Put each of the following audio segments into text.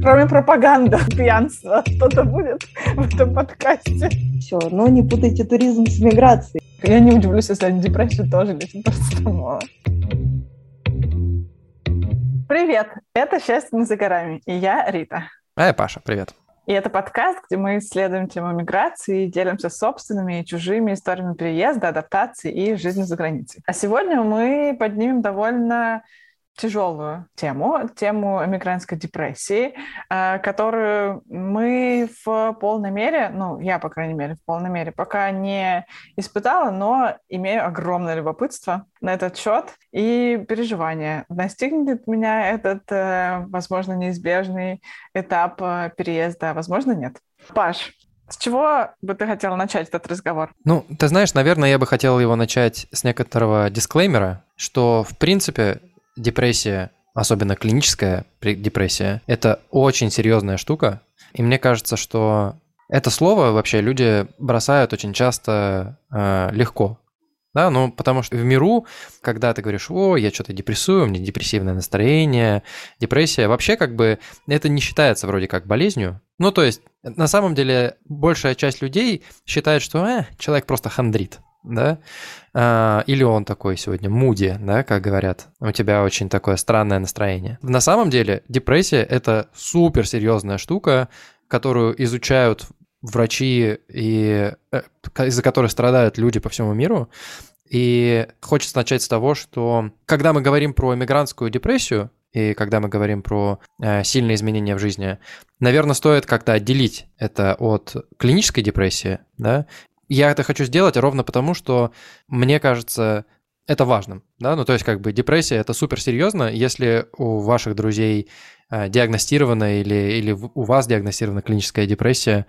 Кроме пропаганды, пьянства, что-то будет в этом подкасте. Все, но не путайте туризм с миграцией. Я не удивлюсь, если они депрессию тоже лечат парацетамола. Привет, это «Счастье не за горами», и я Рита. А я Паша, привет. И это подкаст, где мы исследуем тему миграции, делимся собственными и чужими историями переезда, адаптации и жизни за границей. А сегодня мы поднимем довольно тяжелую тему, тему эмигрантской депрессии, э, которую мы в полной мере, ну, я, по крайней мере, в полной мере пока не испытала, но имею огромное любопытство на этот счет и переживания. Настигнет меня этот, э, возможно, неизбежный этап э, переезда, возможно, нет. Паш, с чего бы ты хотел начать этот разговор? Ну, ты знаешь, наверное, я бы хотел его начать с некоторого дисклеймера, что, в принципе, депрессия, особенно клиническая депрессия, это очень серьезная штука. И мне кажется, что это слово вообще люди бросают очень часто э, легко. Да, ну, потому что в миру, когда ты говоришь, о, я что-то депрессую, у меня депрессивное настроение, депрессия, вообще как бы это не считается вроде как болезнью. Ну, то есть, на самом деле, большая часть людей считает, что э, человек просто хандрит да, а, или он такой сегодня муди, да, как говорят, у тебя очень такое странное настроение. На самом деле депрессия – это суперсерьезная штука, которую изучают врачи и э, из-за которой страдают люди по всему миру. И хочется начать с того, что когда мы говорим про эмигрантскую депрессию, и когда мы говорим про э, сильные изменения в жизни, наверное, стоит как-то отделить это от клинической депрессии, да, я это хочу сделать ровно потому, что мне кажется это важным, да, ну то есть как бы депрессия это супер серьезно, если у ваших друзей э, диагностирована или, или у вас диагностирована клиническая депрессия,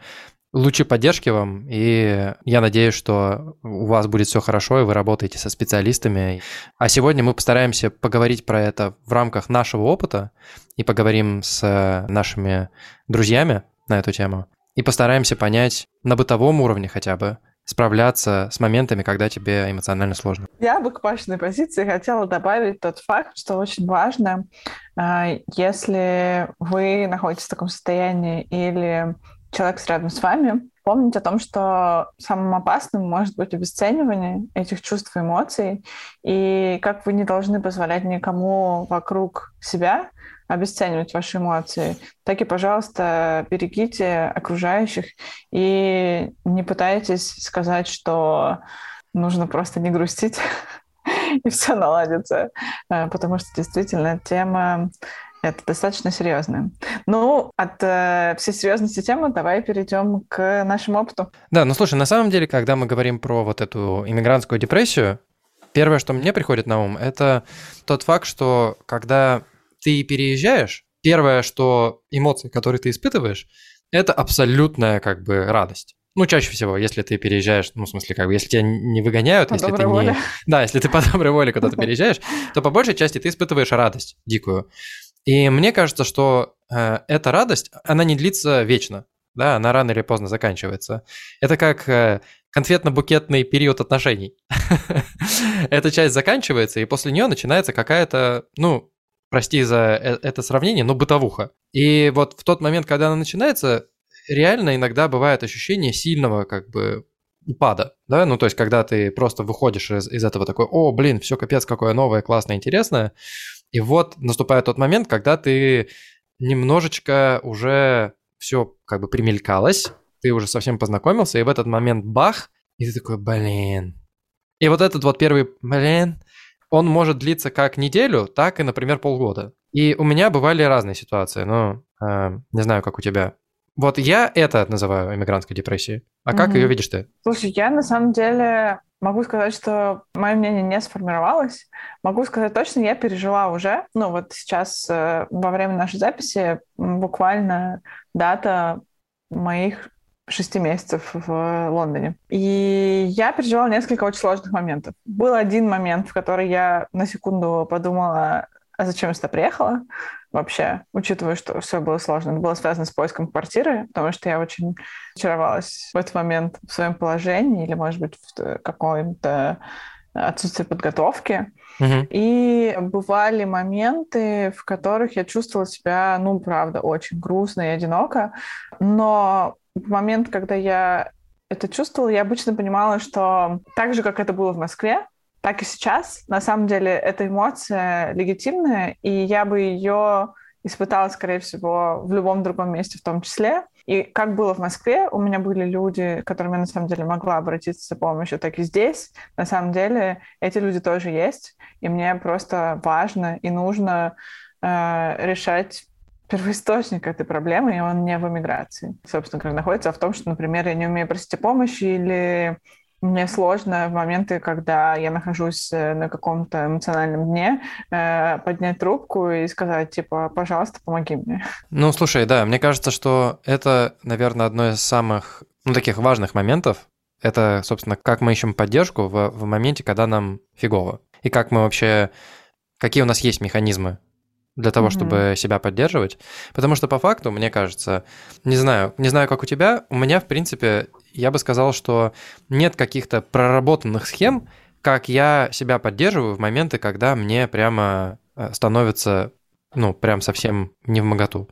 лучи поддержки вам, и я надеюсь, что у вас будет все хорошо, и вы работаете со специалистами. А сегодня мы постараемся поговорить про это в рамках нашего опыта и поговорим с нашими друзьями на эту тему и постараемся понять на бытовом уровне хотя бы, справляться с моментами, когда тебе эмоционально сложно. Я бы к Пашиной позиции хотела добавить тот факт, что очень важно, а, если вы находитесь в таком состоянии или человек рядом с вами, помнить о том, что самым опасным может быть обесценивание этих чувств и эмоций, и как вы не должны позволять никому вокруг себя обесценивать ваши эмоции, так и, пожалуйста, берегите окружающих и не пытайтесь сказать, что нужно просто не грустить, и все наладится, э, потому что действительно тема это достаточно серьезно. Ну, от э, всей серьезности темы давай перейдем к нашему опыту. Да, ну слушай, на самом деле, когда мы говорим про вот эту иммигрантскую депрессию, первое, что мне приходит на ум, это тот факт, что когда ты переезжаешь, первое, что эмоции, которые ты испытываешь, это абсолютная как бы радость. Ну, чаще всего, если ты переезжаешь, ну, в смысле, как бы, если тебя не выгоняют, по если ты воле. не... Да, если ты по доброй воле куда-то переезжаешь, то по большей части ты испытываешь радость дикую. И мне кажется, что э, эта радость, она не длится вечно, да, она рано или поздно заканчивается. Это как э, конфетно-букетный период отношений. Эта часть заканчивается, и после нее начинается какая-то, ну, прости за э, это сравнение, но бытовуха. И вот в тот момент, когда она начинается, реально иногда бывает ощущение сильного как бы упада, да, ну то есть когда ты просто выходишь из, из этого такой, о, блин, все капец какое новое, классное, интересное, и вот наступает тот момент, когда ты немножечко уже все как бы примелькалось, ты уже совсем познакомился, и в этот момент бах, и ты такой, блин. И вот этот вот первый, блин, он может длиться как неделю, так и, например, полгода. И у меня бывали разные ситуации, ну, э, не знаю, как у тебя. Вот я это называю иммигрантской депрессией. А как mm ее видишь ты? Слушай, я на самом деле могу сказать, что мое мнение не сформировалось. Могу сказать точно, я пережила уже. Ну вот сейчас э, во время нашей записи буквально дата моих шести месяцев в Лондоне. И я переживала несколько очень сложных моментов. Был один момент, в который я на секунду подумала, а зачем я сюда приехала вообще, учитывая, что все было сложно. Это было связано с поиском квартиры, потому что я очень очаровалась в этот момент в своем положении или, может быть, в каком-то отсутствие подготовки. Угу. И бывали моменты, в которых я чувствовала себя, ну, правда, очень грустно и одиноко. Но в момент, когда я это чувствовала, я обычно понимала, что так же, как это было в Москве, так и сейчас. На самом деле, эта эмоция легитимная, и я бы ее испытала, скорее всего, в любом другом месте в том числе. И как было в Москве, у меня были люди, к которым я на самом деле могла обратиться за помощью, так и здесь. На самом деле эти люди тоже есть, и мне просто важно и нужно э, решать первоисточник этой проблемы, и он не в эмиграции. Собственно, как находится в том, что, например, я не умею просить о помощи или мне сложно в моменты, когда я нахожусь э, на каком-то эмоциональном дне, э, поднять трубку и сказать, типа, пожалуйста, помоги мне. Ну, слушай, да, мне кажется, что это, наверное, одно из самых, ну, таких важных моментов. Это, собственно, как мы ищем поддержку в, в моменте, когда нам фигово. И как мы вообще, какие у нас есть механизмы для того, mm-hmm. чтобы себя поддерживать. Потому что по факту, мне кажется, не знаю, не знаю, как у тебя, у меня, в принципе, я бы сказал, что нет каких-то проработанных схем, как я себя поддерживаю в моменты, когда мне прямо э, становится, ну, прям совсем не в моготу.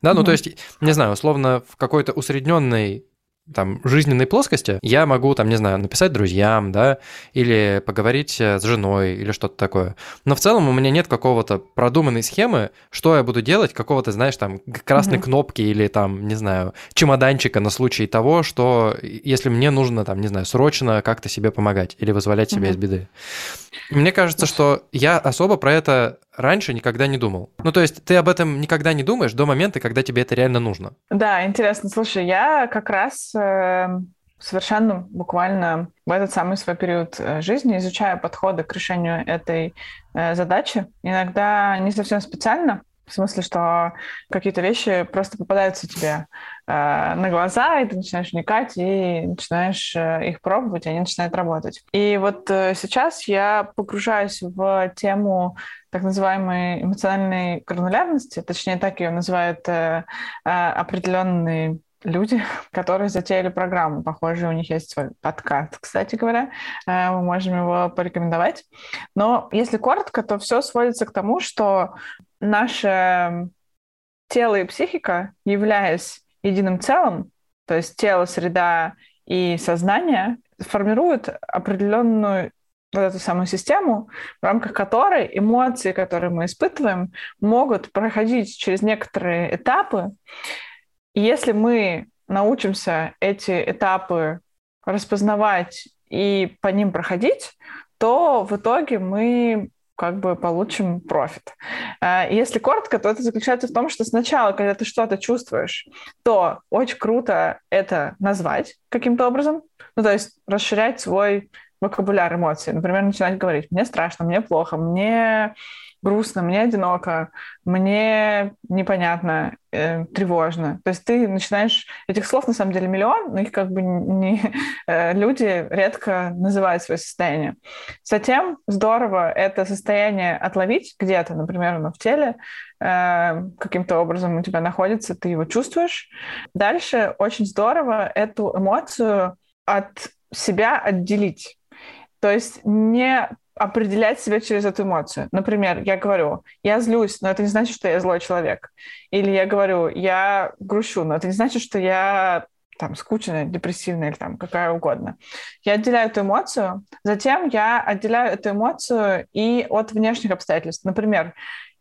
Да, ну mm-hmm. то есть, не знаю, условно, в какой-то усредненной там, жизненной плоскости, я могу, там, не знаю, написать друзьям, да, или поговорить э, с женой, или что-то такое. Но в целом у меня нет какого-то продуманной схемы, что я буду делать, какого-то, знаешь, там, красной mm-hmm. кнопки или там, не знаю, чемоданчика на случай того, что если мне нужно, там, не знаю, срочно как-то себе помогать или вызволять себя mm-hmm. из беды. Мне кажется, что я особо про это раньше никогда не думал. Ну, то есть ты об этом никогда не думаешь до момента, когда тебе это реально нужно. Да, интересно. Слушай, я как раз совершенно буквально в этот самый свой период э, жизни изучаю подходы к решению этой э, задачи. Иногда не совсем специально, в смысле, что какие-то вещи просто попадаются тебе э, на глаза, и ты начинаешь вникать, и начинаешь э, их пробовать, и они начинают работать. И вот э, сейчас я погружаюсь в тему так называемой эмоциональной гранулярности, точнее так ее называют э, э, определенные люди, которые затеяли программу. Похоже, у них есть свой подкаст, кстати говоря. Э, мы можем его порекомендовать. Но если коротко, то все сводится к тому, что наше тело и психика, являясь единым целым, то есть тело, среда и сознание, формируют определенную вот эту самую систему, в рамках которой эмоции, которые мы испытываем, могут проходить через некоторые этапы. Если мы научимся эти этапы распознавать и по ним проходить, то в итоге мы как бы получим профит. А, если коротко, то это заключается в том, что сначала, когда ты что-то чувствуешь, то очень круто это назвать каким-то образом, ну, то есть расширять свой вокабуляр эмоций. Например, начинать говорить, мне страшно, мне плохо, мне грустно, мне одиноко, мне непонятно, э, тревожно. То есть ты начинаешь... Этих слов на самом деле миллион, но их как бы не... Э, люди редко называют свое состояние. Затем здорово это состояние отловить где-то, например, оно в теле, э, каким-то образом у тебя находится, ты его чувствуешь. Дальше очень здорово эту эмоцию от себя отделить. То есть не определять себя через эту эмоцию. Например, я говорю, я злюсь, но это не значит, что я злой человек. Или я говорю, я грущу, но это не значит, что я там скучная, депрессивная или там какая угодно. Я отделяю эту эмоцию, затем я отделяю эту эмоцию и от внешних обстоятельств. Например,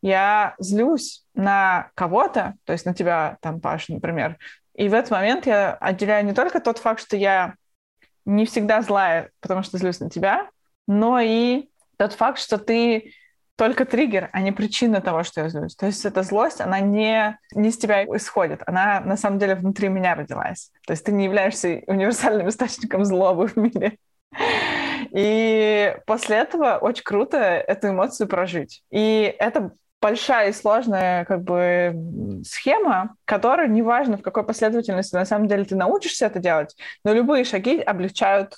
я злюсь на кого-то, то есть на тебя, там, Паша, например, и в этот момент я отделяю не только тот факт, что я не всегда злая, потому что злюсь на тебя, но и тот факт, что ты только триггер, а не причина того, что я злюсь. То есть эта злость, она не, не с тебя исходит, она на самом деле внутри меня родилась. То есть ты не являешься универсальным источником злобы в мире. И после этого очень круто эту эмоцию прожить. И это большая и сложная как бы схема, которая неважно в какой последовательности на самом деле ты научишься это делать, но любые шаги облегчают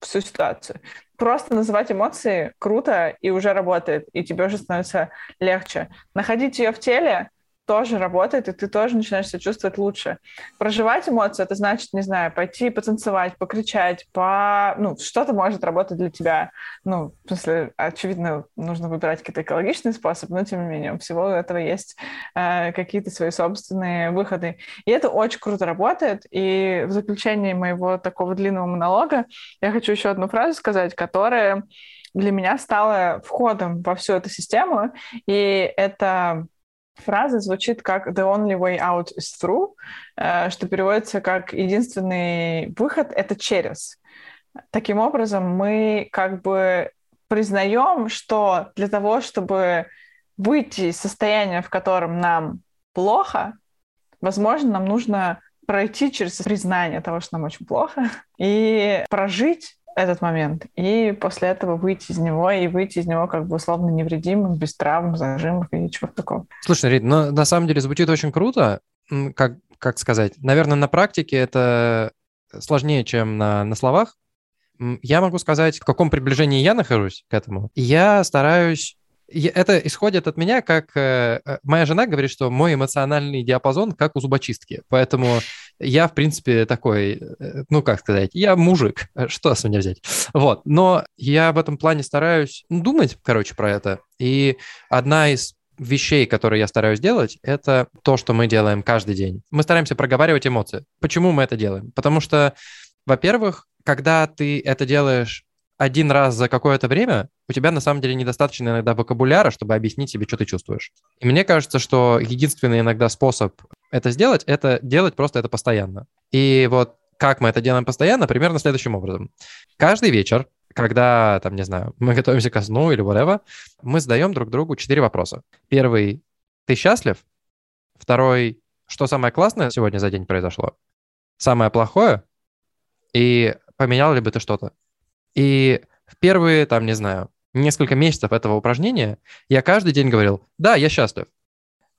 всю ситуацию просто называть эмоции круто и уже работает, и тебе уже становится легче. Находить ее в теле тоже работает, и ты тоже начинаешь себя чувствовать лучше. Проживать эмоции, это значит, не знаю, пойти потанцевать, покричать, по... ну, что-то может работать для тебя. Ну, в смысле, очевидно, нужно выбирать какие-то экологичные способы, но тем не менее, у всего этого есть э, какие-то свои собственные выходы. И это очень круто работает. И в заключении моего такого длинного монолога я хочу еще одну фразу сказать, которая для меня стала входом во всю эту систему. И это фраза звучит как «the only way out is through», э, что переводится как «единственный выход — это через». Таким образом, мы как бы признаем, что для того, чтобы выйти из состояния, в котором нам плохо, возможно, нам нужно пройти через признание того, что нам очень плохо, и прожить этот момент. И после этого выйти из него, и выйти из него как бы условно невредимым, без травм, зажимов и чего-то такого. Слушай, Рит, ну на самом деле звучит очень круто. Как, как сказать? Наверное, на практике это сложнее, чем на, на словах. Я могу сказать, в каком приближении я нахожусь к этому. Я стараюсь это исходит от меня, как э, э, моя жена говорит, что мой эмоциональный диапазон как у зубочистки. Поэтому я, в принципе, такой, э, ну, как сказать, я мужик, что с меня взять? Вот, но я в этом плане стараюсь думать, короче, про это. И одна из вещей, которые я стараюсь делать, это то, что мы делаем каждый день. Мы стараемся проговаривать эмоции. Почему мы это делаем? Потому что, во-первых, когда ты это делаешь один раз за какое-то время, у тебя на самом деле недостаточно иногда вокабуляра, чтобы объяснить себе, что ты чувствуешь. И мне кажется, что единственный иногда способ это сделать, это делать просто это постоянно. И вот как мы это делаем постоянно, примерно следующим образом. Каждый вечер, когда, там, не знаю, мы готовимся ко сну или whatever, мы задаем друг другу четыре вопроса. Первый — ты счастлив? Второй — что самое классное сегодня за день произошло? Самое плохое? И поменял ли бы ты что-то? И в первые, там, не знаю, несколько месяцев этого упражнения я каждый день говорил, да, я счастлив.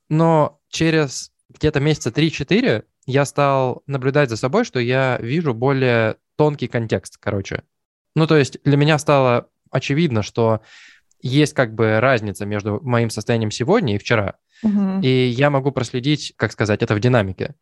Но через где-то месяца 3-4 я стал наблюдать за собой, что я вижу более тонкий контекст, короче. Ну, то есть для меня стало очевидно, что есть как бы разница между моим состоянием сегодня и вчера. Uh-huh. И я могу проследить, как сказать, это в динамике.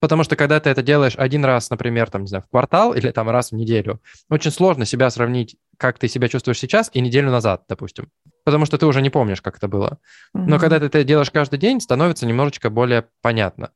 Потому что когда ты это делаешь один раз, например, там, не знаю, в квартал или там раз в неделю, очень сложно себя сравнить, как ты себя чувствуешь сейчас и неделю назад, допустим. Потому что ты уже не помнишь, как это было. Uh-huh. Но когда ты это делаешь каждый день, становится немножечко более понятно.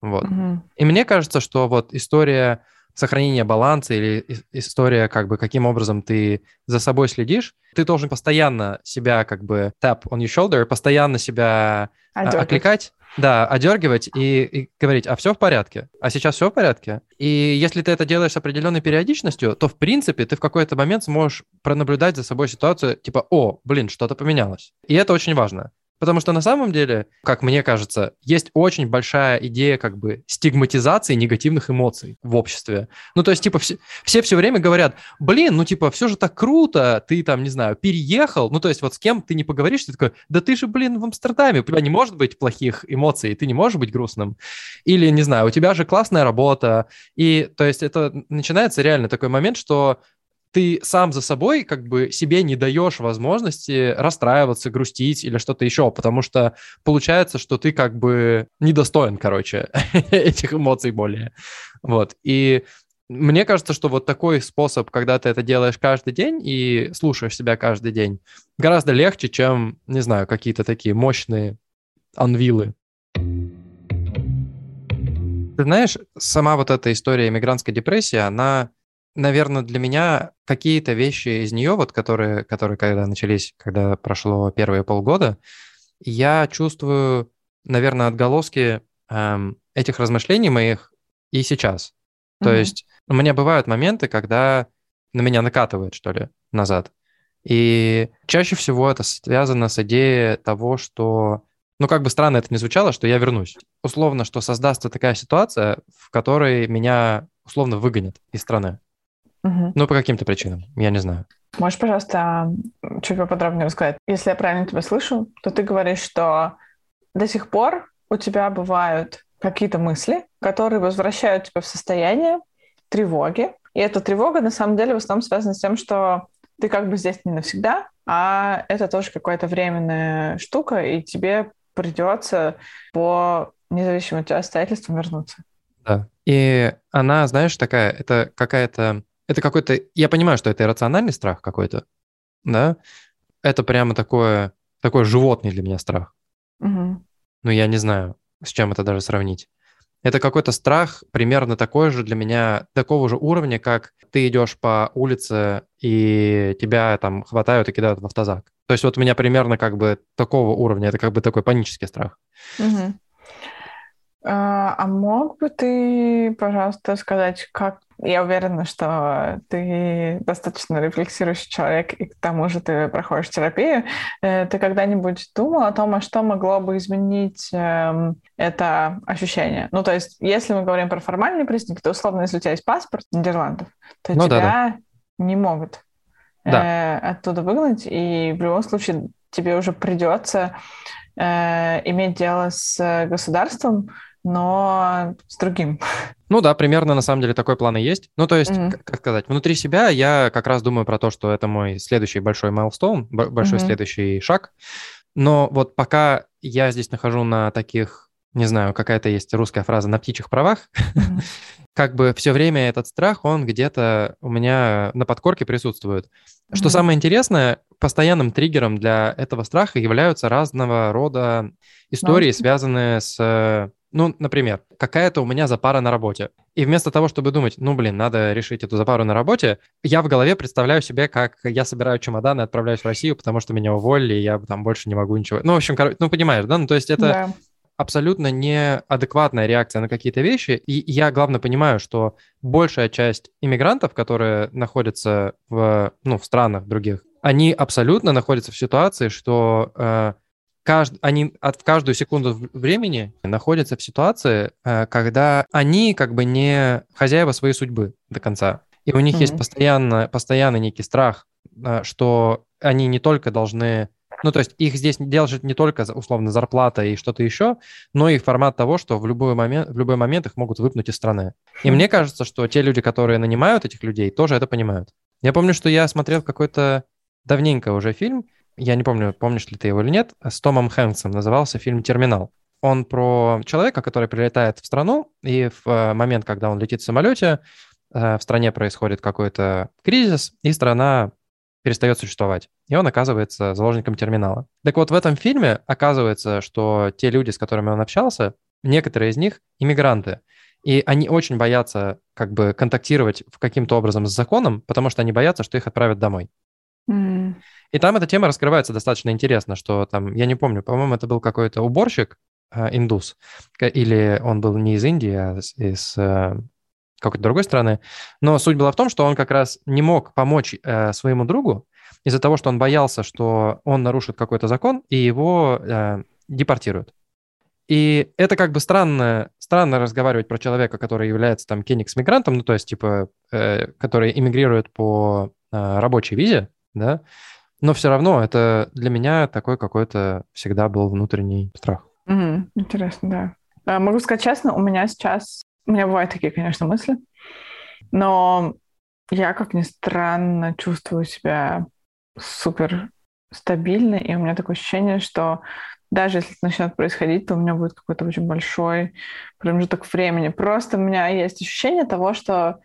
Вот. Uh-huh. И мне кажется, что вот история сохранения баланса или история, как бы, каким образом ты за собой следишь, ты должен постоянно себя, как бы, tap on your shoulder, постоянно себя а, окликать, да, одергивать и, и говорить, а все в порядке, а сейчас все в порядке. И если ты это делаешь с определенной периодичностью, то, в принципе, ты в какой-то момент сможешь пронаблюдать за собой ситуацию, типа, о, блин, что-то поменялось. И это очень важно. Потому что на самом деле, как мне кажется, есть очень большая идея как бы стигматизации негативных эмоций в обществе. Ну, то есть, типа, все, все все время говорят, блин, ну, типа, все же так круто, ты там, не знаю, переехал. Ну, то есть, вот с кем ты не поговоришь, ты такой, да ты же, блин, в Амстердаме, у тебя не может быть плохих эмоций, ты не можешь быть грустным. Или, не знаю, у тебя же классная работа. И, то есть, это начинается реально такой момент, что ты сам за собой как бы себе не даешь возможности расстраиваться, грустить или что-то еще, потому что получается, что ты как бы недостоин, короче, этих эмоций более. Вот. И мне кажется, что вот такой способ, когда ты это делаешь каждый день и слушаешь себя каждый день, гораздо легче, чем, не знаю, какие-то такие мощные анвилы. Ты знаешь, сама вот эта история иммигрантской депрессии, она наверное, для меня какие-то вещи из нее, вот которые, которые когда начались, когда прошло первые полгода, я чувствую, наверное, отголоски эм, этих размышлений моих и сейчас. Mm-hmm. То есть у меня бывают моменты, когда на меня накатывает, что ли, назад. И чаще всего это связано с идеей того, что, ну как бы странно это не звучало, что я вернусь. Условно, что создастся такая ситуация, в которой меня условно выгонят из страны. Угу. Ну, по каким-то причинам, я не знаю. Можешь, пожалуйста, чуть поподробнее рассказать? Если я правильно тебя слышу, то ты говоришь, что до сих пор у тебя бывают какие-то мысли, которые возвращают тебя в состояние тревоги. И эта тревога, на самом деле, в основном связана с тем, что ты как бы здесь не навсегда, а это тоже какая-то временная штука, и тебе придется по независимым от тебя обстоятельствам вернуться. Да. И она, знаешь, такая, это какая-то, это какой-то, я понимаю, что это иррациональный страх какой-то, да, это прямо такое, такой животный для меня страх. Угу. Ну, я не знаю, с чем это даже сравнить. Это какой-то страх примерно такой же для меня, такого же уровня, как ты идешь по улице и тебя там хватают и кидают в автозак. То есть вот у меня примерно как бы такого уровня, это как бы такой панический страх. Угу. А, а мог бы ты, пожалуйста, сказать, как я уверена, что ты достаточно рефлексирующий человек, и к тому же ты проходишь терапию. Э, ты когда-нибудь думал о том, а что могло бы изменить э, это ощущение? Ну, то есть, если мы говорим про формальные признаки, то, условно, если у тебя есть паспорт Нидерландов, то ну, тебя да, да. не могут да. э, оттуда выгнать, и в любом случае тебе уже придется э, иметь дело с государством, но с другим. Ну да, примерно на самом деле такой план и есть. Ну то есть, mm-hmm. как, сказать, внутри себя я как раз думаю про то, что это мой следующий большой майлстоун, большой mm-hmm. следующий шаг. Но вот пока я здесь нахожу на таких, не знаю, какая-то есть русская фраза на птичьих правах, mm-hmm. как бы все время этот страх, он где-то у меня на подкорке присутствует. Mm-hmm. Что самое интересное, постоянным триггером для этого страха являются разного рода истории, mm-hmm. связанные с ну, например, какая-то у меня запара на работе. И вместо того, чтобы думать, ну, блин, надо решить эту запару на работе, я в голове представляю себе, как я собираю чемоданы и отправляюсь в Россию, потому что меня уволили, и я там больше не могу ничего. Ну, в общем, короче, ну, понимаешь, да? Ну, то есть это... Да абсолютно неадекватная реакция на какие-то вещи. И я, главное, понимаю, что большая часть иммигрантов, которые находятся в, ну, в странах других, они абсолютно находятся в ситуации, что э, кажд... они от, в каждую секунду времени находятся в ситуации, э, когда они как бы не хозяева своей судьбы до конца. И у них mm-hmm. есть постоянно, постоянный некий страх, э, что они не только должны... Ну, то есть их здесь держит не только, условно, зарплата и что-то еще, но и формат того, что в любой момент, в любой момент их могут выпнуть из страны. И мне кажется, что те люди, которые нанимают этих людей, тоже это понимают. Я помню, что я смотрел какой-то давненько уже фильм, я не помню, помнишь ли ты его или нет, с Томом Хэнксом назывался фильм «Терминал». Он про человека, который прилетает в страну, и в э, момент, когда он летит в самолете, э, в стране происходит какой-то кризис, и страна перестает существовать. И он оказывается заложником терминала. Так вот, в этом фильме оказывается, что те люди, с которыми он общался, некоторые из них иммигранты. И они очень боятся как бы контактировать каким-то образом с законом, потому что они боятся, что их отправят домой. Mm. И там эта тема раскрывается достаточно интересно, что там, я не помню, по-моему, это был какой-то уборщик, э, индус, или он был не из Индии, а из э, какой-то другой страны. Но суть была в том, что он как раз не мог помочь э, своему другу из-за того, что он боялся, что он нарушит какой-то закон, и его э, депортируют. И это как бы странно, странно разговаривать про человека, который является там кеникс-мигрантом, ну то есть типа, э, который эмигрирует по э, рабочей визе, да, но все равно это для меня такой какой-то всегда был внутренний страх. Угу, интересно, да. А, могу сказать честно, у меня сейчас, у меня бывают такие, конечно, мысли, но я, как ни странно, чувствую себя супер стабильно, и у меня такое ощущение, что даже если это начнет происходить, то у меня будет какой-то очень большой промежуток времени. Просто у меня есть ощущение того, что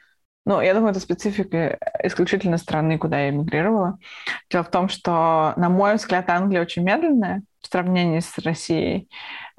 ну, я думаю, это специфика исключительно страны, куда я эмигрировала. Дело в том, что, на мой взгляд, Англия очень медленная сравнении с Россией.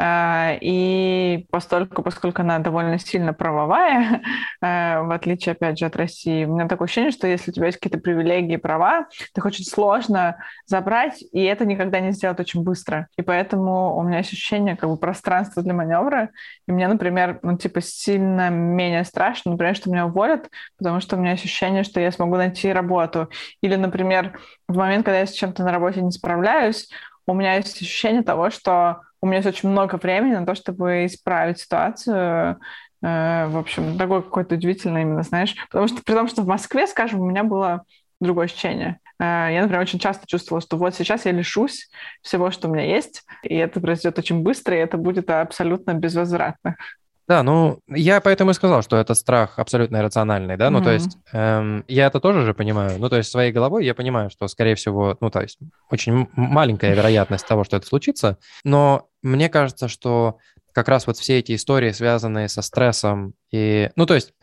Э, и постольку, поскольку она довольно сильно правовая, э, в отличие, опять же, от России, у меня такое ощущение, что если у тебя есть какие-то привилегии права, их очень сложно забрать, и это никогда не сделать очень быстро. И поэтому у меня есть ощущение как бы пространства для маневра. И мне, например, ну, типа, сильно менее страшно, например, что меня уволят, потому что у меня ощущение, что я смогу найти работу. Или, например, в момент, когда я с чем-то на работе не справляюсь, у меня есть ощущение того, что у меня есть очень много времени на то, чтобы исправить ситуацию. Э, в общем, такое какое-то удивительное именно, знаешь. Потому что при том, что в Москве, скажем, у меня было другое ощущение. Э, я, например, очень часто чувствовала, что вот сейчас я лишусь всего, что у меня есть, и это произойдет очень быстро, и это будет абсолютно безвозвратно. Да, ну, я поэтому и сказал, что это страх абсолютно иррациональный, да, ну, mm-hmm. то есть эм, я это тоже же понимаю, ну, то есть своей головой я понимаю, что, скорее всего, ну, то есть очень маленькая вероятность того, что это случится, но мне кажется, что как раз вот все эти истории, связанные со стрессом и, ну, то есть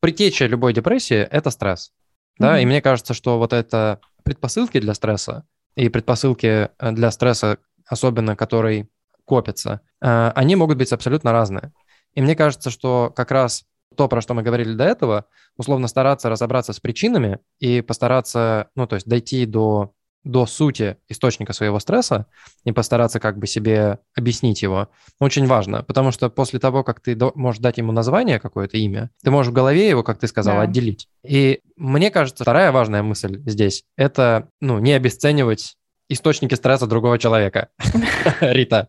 притеча любой депрессии – это стресс, да, mm-hmm. и мне кажется, что вот это предпосылки для стресса и предпосылки э, для стресса, особенно который копится, э, они могут быть абсолютно разные. И мне кажется, что как раз то, про что мы говорили до этого, условно стараться разобраться с причинами и постараться, ну, то есть дойти до, до сути источника своего стресса и постараться как бы себе объяснить его, очень важно, потому что после того, как ты можешь дать ему название, какое-то имя, ты можешь в голове его, как ты сказал, да. отделить. И мне кажется, вторая важная мысль здесь – это, ну, не обесценивать источники стресса другого человека, Рита.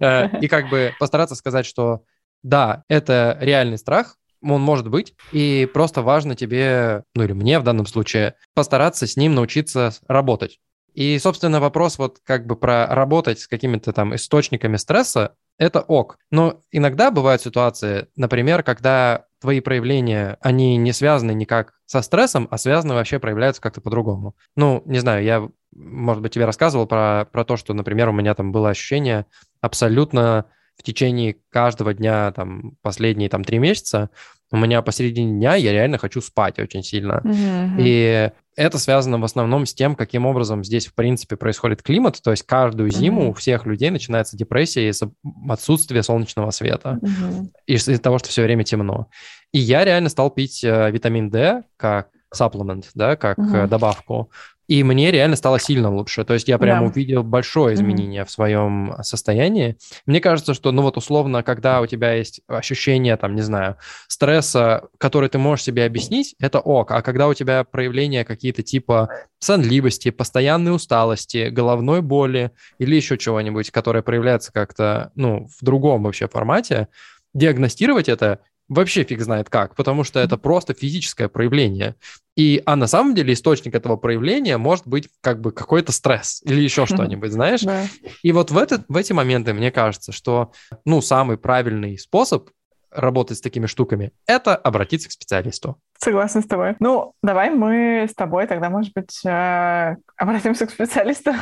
Э, и как бы постараться сказать, что да, это реальный страх, он может быть, и просто важно тебе, ну или мне в данном случае, постараться с ним научиться работать. И, собственно, вопрос вот как бы про работать с какими-то там источниками стресса, это ок. Но иногда бывают ситуации, например, когда твои проявления, они не связаны никак со стрессом, а связаны вообще проявляются как-то по-другому. Ну, не знаю, я, может быть, тебе рассказывал про, про то, что, например, у меня там было ощущение абсолютно в течение каждого дня, там, последние там три месяца, у меня посередине дня я реально хочу спать очень сильно. Mm-hmm. И это связано в основном с тем, каким образом здесь, в принципе, происходит климат. То есть каждую зиму mm-hmm. у всех людей начинается депрессия из-за отсутствия солнечного света. Mm-hmm. Из-за того, что все время темно. И я реально стал пить э, витамин D как сапплемент, да, как mm-hmm. добавку. И мне реально стало сильно лучше. То есть я прямо да. увидел большое изменение mm-hmm. в своем состоянии. Мне кажется, что, ну вот условно, когда у тебя есть ощущение, там, не знаю, стресса, который ты можешь себе объяснить, это ок. А когда у тебя проявления какие-то типа сонливости, постоянной усталости, головной боли или еще чего-нибудь, которое проявляется как-то, ну, в другом вообще формате, диагностировать это вообще фиг знает как, потому что это просто физическое проявление. И, а на самом деле источник этого проявления может быть как бы какой-то стресс или еще что-нибудь, знаешь? Да. И вот в, этот, в эти моменты мне кажется, что ну, самый правильный способ работать с такими штуками, это обратиться к специалисту. Согласна с тобой. Ну, давай мы с тобой тогда, может быть, э, обратимся к специалисту.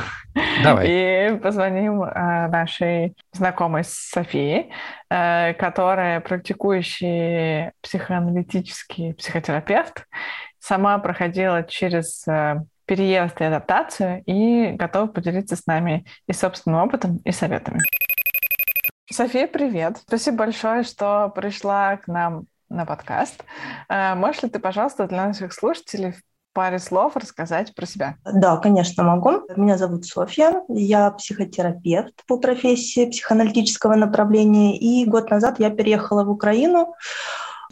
Давай. И позвоним э, нашей знакомой Софии, э, которая практикующий психоаналитический психотерапевт, сама проходила через переезд и адаптацию и готова поделиться с нами и собственным опытом, и советами. София, привет. Спасибо большое, что пришла к нам на подкаст. Э, можешь ли ты, пожалуйста, для наших слушателей в паре слов рассказать про себя? Да, конечно, могу. Меня зовут Софья, я психотерапевт по профессии психоаналитического направления, и год назад я переехала в Украину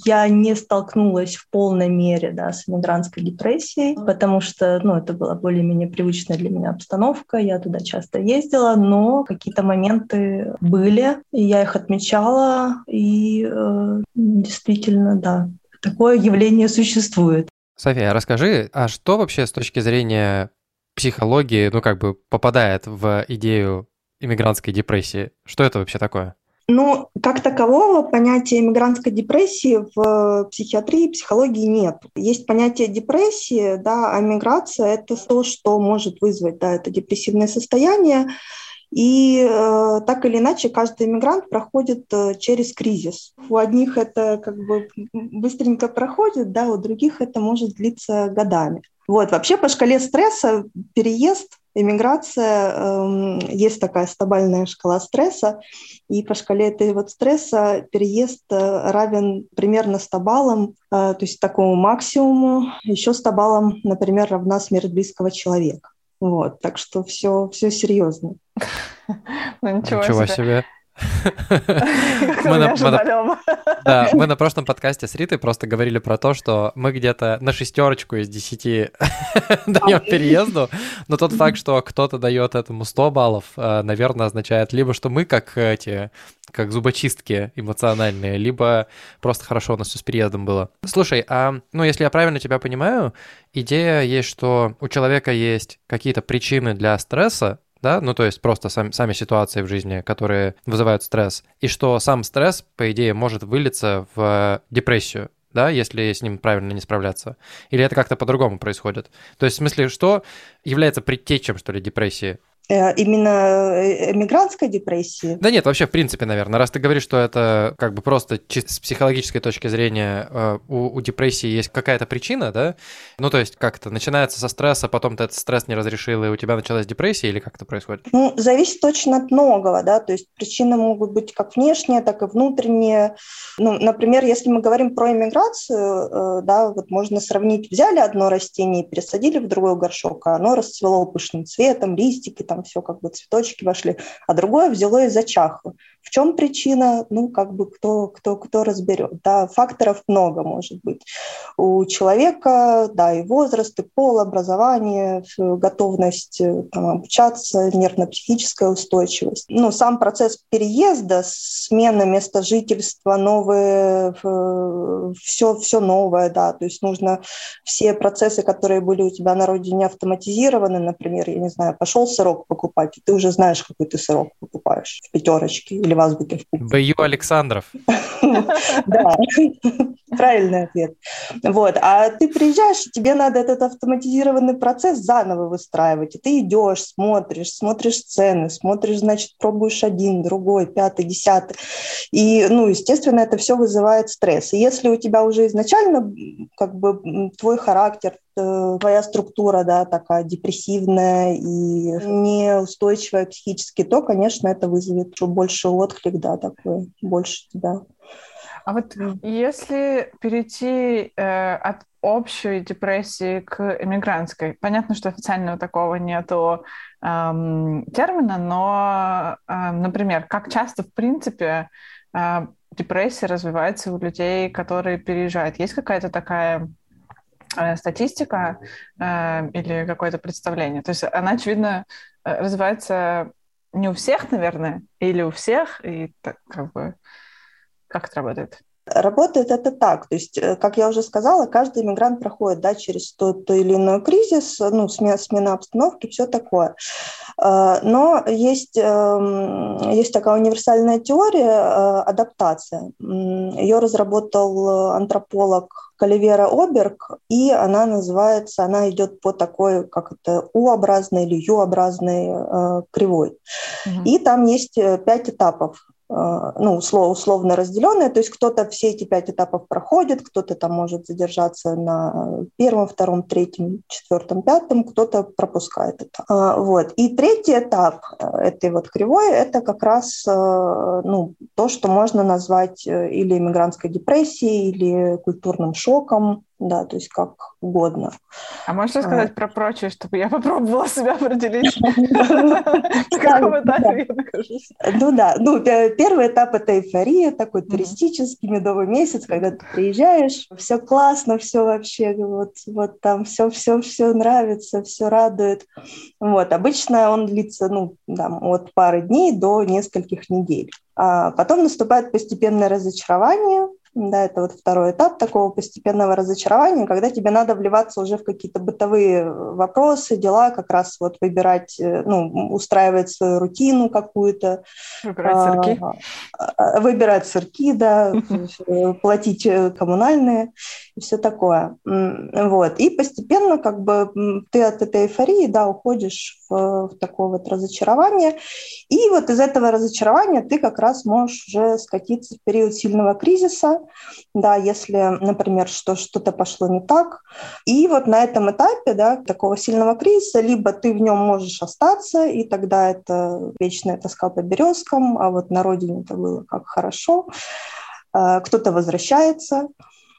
я не столкнулась в полной мере да, с мигрантской депрессией, потому что ну, это была более-менее привычная для меня обстановка, я туда часто ездила, но какие-то моменты были, и я их отмечала, и э, действительно, да, такое явление существует. София, расскажи, а что вообще с точки зрения психологии, ну, как бы попадает в идею иммигрантской депрессии? Что это вообще такое? Ну, как такового понятия мигрантской депрессии в психиатрии и психологии нет. Есть понятие депрессии, да, а миграция – это то, что может вызвать да, это депрессивное состояние. И э, так или иначе каждый иммигрант проходит э, через кризис. У одних это как бы быстренько проходит, да, у других это может длиться годами. Вот, вообще по шкале стресса переезд Иммиграция, э, есть такая стабильная шкала стресса, и по шкале этой вот стресса переезд э, равен примерно 100 баллам, э, то есть такому максимуму, еще 100 баллам, например, равна смерть близкого человека. Вот, так что все, все серьезно. Ну, ничего себе. Мы на, мы на, да, мы на прошлом подкасте с Ритой просто говорили про то, что мы где-то на шестерочку из десяти даем переезду, но тот факт, что кто-то дает этому 100 баллов, э, наверное, означает либо, что мы как эти как зубочистки эмоциональные, либо просто хорошо у нас все с переездом было. Слушай, а, ну, если я правильно тебя понимаю, идея есть, что у человека есть какие-то причины для стресса, да, ну то есть просто сам, сами ситуации в жизни, которые вызывают стресс, и что сам стресс, по идее, может вылиться в депрессию, да, если с ним правильно не справляться? Или это как-то по-другому происходит? То есть, в смысле, что является предтечем, что ли, депрессии? Э, именно э, эмигрантской депрессии? Да нет, вообще в принципе, наверное. Раз ты говоришь, что это как бы просто чисто с психологической точки зрения э, у, у депрессии есть какая-то причина, да? Ну то есть как-то начинается со стресса, потом ты этот стресс не разрешил, и у тебя началась депрессия, или как это происходит? Ну, зависит очень от многого, да, то есть причины могут быть как внешние, так и внутренние. Ну, например, если мы говорим про эмиграцию, да, вот можно сравнить, взяли одно растение и пересадили в другой горшок, а оно расцвело пышным цветом, листики, там все как бы цветочки вошли, а другое взяло и зачахло. В чем причина? Ну, как бы кто, кто, кто разберет. Да, факторов много может быть. У человека, да, и возраст, и пол, образование, готовность э, там, обучаться, нервно-психическая устойчивость. Ну, сам процесс переезда, смена места жительства, новые, все, все новое, да, то есть нужно все процессы, которые были у тебя на родине автоматизированы, например, я не знаю, пошел сырок покупать, и ты уже знаешь, какой ты сырок покупаешь в пятерочке или в азбуке вкуса. Александров. Да, правильный ответ. Вот, а ты приезжаешь, тебе надо этот автоматизированный процесс заново выстраивать, и ты идешь, смотришь, смотришь цены, смотришь, значит, пробуешь один, другой, пятый, десятый, и, ну, естественно, это все вызывает стресс. И если у тебя уже изначально, как бы, твой характер, твоя структура, да, такая депрессивная и неустойчивая психически, то, конечно, это вызовет больше отклик, да, такой, больше тебя. А вот если перейти э, от общей депрессии к эмигрантской, понятно, что официального такого нету эм, термина, но, э, например, как часто, в принципе, э, депрессия развивается у людей, которые переезжают? Есть какая-то такая Э, статистика э, или какое-то представление. То есть она, очевидно, э, развивается не у всех, наверное, или у всех, и так, как бы как это работает? Работает это так, то есть, как я уже сказала, каждый иммигрант проходит да, через тот то или иной кризис, ну, смена, смена обстановки, все такое. Но есть, эм, есть такая универсальная теория адаптация. Ее разработал антрополог Каливера Оберг, и она называется, она идет по такой, как это, У-образной или Ю-образной э, кривой. Mm-hmm. И там есть э, пять этапов. Э, ну, условно разделенные, то есть кто-то все эти пять этапов проходит, кто-то там может задержаться на первом, втором, третьем, четвертом, пятом, кто-то пропускает это. А, вот. И третий этап э, этой вот кривой – это как раз э, ну, то, что можно назвать или иммигрантской депрессией, или культурным шоком, да, то есть как угодно. А можешь рассказать а. про прочее, чтобы я попробовала себя определить, в каком этапе я нахожусь? Ну да, ну первый этап – это эйфория, такой туристический медовый месяц, когда ты приезжаешь, все классно, все вообще, вот, вот там все, все, все нравится, все радует. Вот, обычно он длится, ну, там, от пары дней до нескольких недель. А потом наступает постепенное разочарование, да, это вот второй этап такого постепенного разочарования, когда тебе надо вливаться уже в какие-то бытовые вопросы, дела, как раз вот выбирать, э, ну, устраивать свою рутину какую-то. Выбирать сырки. А, а, выбирать сырки, да, э, платить э, коммунальные и все такое. Вот. И постепенно как бы ты от этой эйфории, да, уходишь в, в такое вот разочарование. И вот из этого разочарования ты как раз можешь уже скатиться в период сильного кризиса, да, если, например, что, что-то пошло не так. И вот на этом этапе, да, такого сильного кризиса, либо ты в нем можешь остаться, и тогда это вечная тоска по березкам, а вот на родине это было как хорошо. А, кто-то возвращается,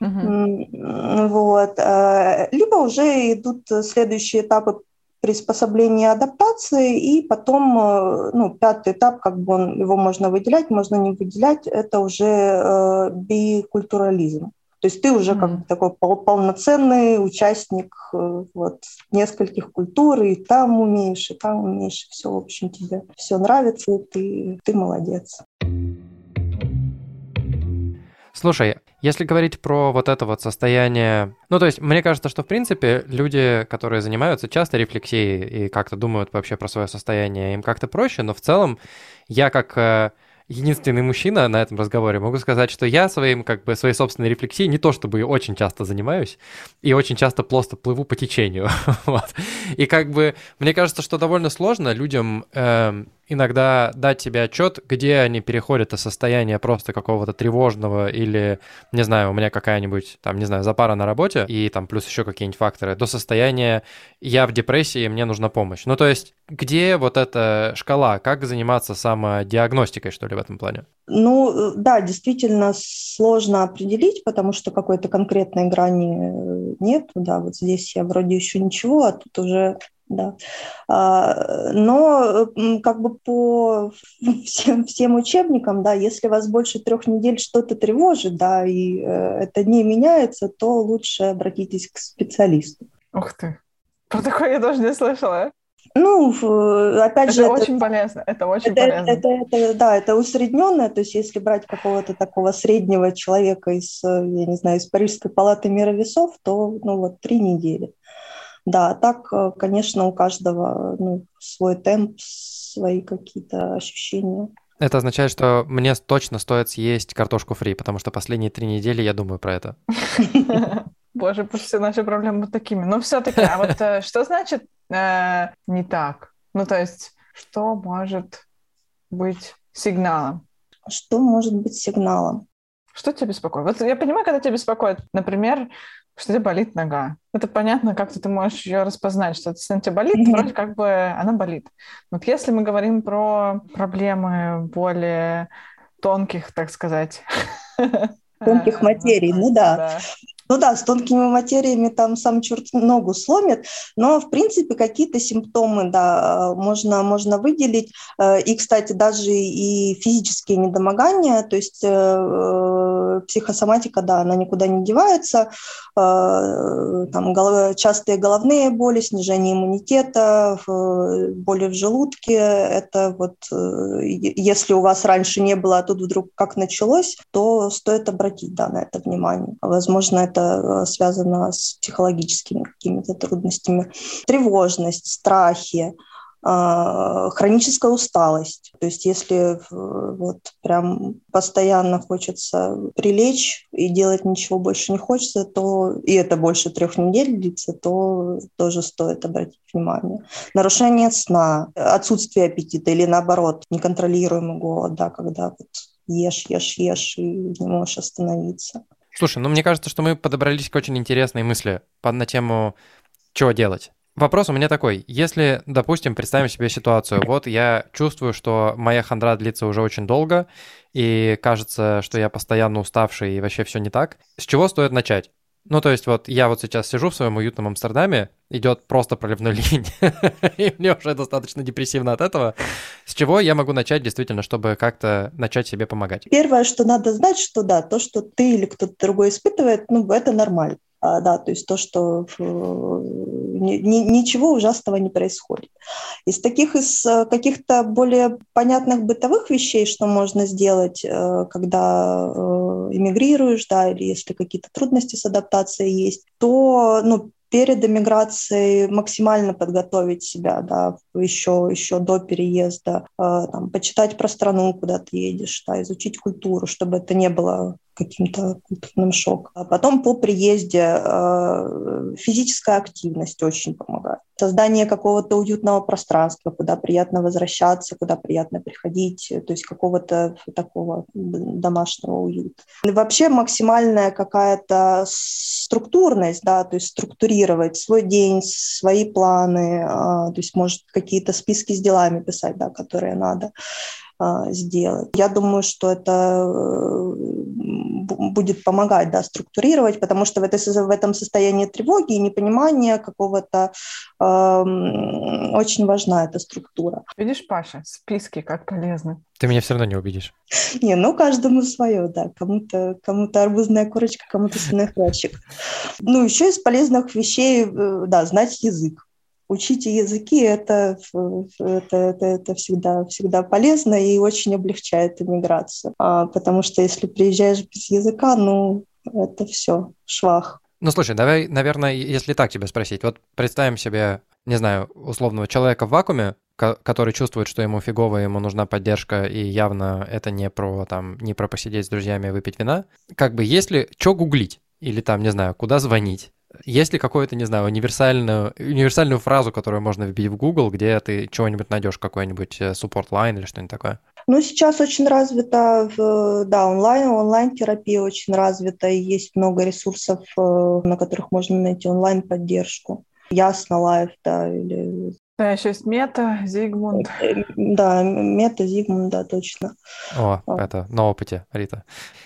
Uh-huh. Вот. Э, либо уже идут следующие этапы приспособления адаптации, и потом, э, ну, пятый этап, как бы он, его можно выделять, можно не выделять, это уже э, бикультурализм. То есть ты уже mm-hmm. как бы такой пол- полноценный участник э, вот нескольких культур, и там умеешь, и там умеешь, и все, в общем, тебе все нравится, и ты, ты молодец. Слушай, если говорить про вот это вот состояние... Ну, то есть, мне кажется, что, в принципе, люди, которые занимаются часто рефлексией и как-то думают вообще про свое состояние, им как-то проще, но в целом я как э, единственный мужчина на этом разговоре, могу сказать, что я своим, как бы, своей собственной рефлексией не то чтобы очень часто занимаюсь, и очень часто просто плыву по течению. вот. И как бы, мне кажется, что довольно сложно людям э, иногда дать себе отчет, где они переходят из состояния просто какого-то тревожного или, не знаю, у меня какая-нибудь, там, не знаю, запара на работе, и там плюс еще какие-нибудь факторы, до состояния я в депрессии, мне нужна помощь. Ну, то есть, где вот эта шкала, как заниматься самодиагностикой, что ли, в этом плане? Ну, да, действительно сложно определить, потому что какой-то конкретной грани нет. Да, вот здесь я вроде еще ничего, а тут уже да. А, но как бы по всем, всем учебникам, да, если вас больше трех недель что-то тревожит, да, и э, это не меняется, то лучше обратитесь к специалисту. Ух ты. Про такое я даже не слышала. Ну, опять это же... Это очень полезно, это очень это, полезно. Это, это, это, да, это усредненное, то есть если брать какого-то такого среднего человека из, я не знаю, из Парижской палаты мира весов, то, ну, вот, три недели. Да, так, э, конечно, у каждого ну, свой темп, свои какие-то ощущения. Это означает, что мне точно стоит съесть картошку фри, потому что последние три недели я думаю про это. Боже, пусть все наши проблемы вот такими. Но все-таки, а вот э, что значит э, не так? Ну, то есть, что может быть сигналом? Что может быть сигналом? Что тебя беспокоит? Вот я понимаю, когда тебя беспокоит, например, что тебе болит нога. Это понятно, как ты можешь ее распознать, что если она тебе болит, mm-hmm. вроде как бы она болит. Вот если мы говорим про проблемы более тонких, так сказать. Тонких материй, ну да. Ну да, с тонкими материями там сам черт ногу сломит, но в принципе какие-то симптомы, да, можно, можно выделить. Э, и, кстати, даже и физические недомогания, то есть э, психосоматика, да, она никуда не девается. Э, там частые головные боли, снижение иммунитета, боли в желудке. Это вот если у вас раньше не было, а тут вдруг как началось, то стоит обратить да, на это внимание. Возможно, это это связано с психологическими какими-то трудностями. Тревожность, страхи, а, хроническая усталость. То есть если вот прям постоянно хочется прилечь и делать ничего больше не хочется, то и это больше трех недель длится, то тоже стоит обратить внимание. Нарушение сна, отсутствие аппетита или наоборот неконтролируемый голод, да, когда вот ешь, ешь, ешь и не можешь остановиться. Слушай, ну мне кажется, что мы подобрались к очень интересной мысли на тему, чего делать. Вопрос у меня такой. Если, допустим, представим себе ситуацию, вот я чувствую, что моя хандра длится уже очень долго, и кажется, что я постоянно уставший и вообще все не так, с чего стоит начать? Ну, то есть вот я вот сейчас сижу в своем уютном Амстердаме, идет просто проливной ливень, и мне уже достаточно депрессивно от этого. С чего я могу начать действительно, чтобы как-то начать себе помогать? Первое, что надо знать, что да, то, что ты или кто-то другой испытывает, ну, это нормально. А, да, то есть то, что ни, ничего ужасного не происходит. Из таких, из э, каких-то более понятных бытовых вещей, что можно сделать, э, когда э, эмигрируешь, да, или если какие-то трудности с адаптацией есть, то, ну, перед эмиграцией максимально подготовить себя, да, еще, еще до переезда, там, почитать про страну, куда ты едешь, да, изучить культуру, чтобы это не было каким-то культурным шоком. А потом по приезде э, физическая активность очень помогает. Создание какого-то уютного пространства, куда приятно возвращаться, куда приятно приходить, то есть какого-то такого домашнего уюта. И вообще максимальная какая-то структурность, да, то есть структурировать свой день, свои планы, э, то есть может какие-то списки с делами писать, да, которые надо сделать. Я думаю, что это э, будет помогать да, структурировать, потому что в, этой, в этом состоянии тревоги и непонимания какого-то э, очень важна эта структура. Видишь, Паша, списки как полезны. Ты меня все равно не убедишь. Не, ну каждому свое, да. Кому-то кому арбузная корочка, кому-то свиной хвостик. Ну, еще из полезных вещей, э, да, знать язык учите языки, это, это, это, это всегда, всегда полезно и очень облегчает иммиграцию. А, потому что если приезжаешь без языка, ну, это все, швах. Ну, слушай, давай, наверное, если так тебя спросить. Вот представим себе, не знаю, условного человека в вакууме, который чувствует, что ему фигово, ему нужна поддержка, и явно это не про, там, не про посидеть с друзьями и выпить вина. Как бы, если, что гуглить? Или там, не знаю, куда звонить? Есть ли какую-то, не знаю, универсальную, универсальную фразу, которую можно вбить в Google, где ты чего-нибудь найдешь, какой-нибудь э, support line или что-нибудь такое? Ну, сейчас очень развита, да, онлайн, онлайн-терапия очень развита, и есть много ресурсов, э, на которых можно найти онлайн-поддержку. Ясно, Live, да, или да, еще есть Мета, Зигмунд. Э, да, Мета, Зигмунд, да, точно. О, а. это на опыте, Рита.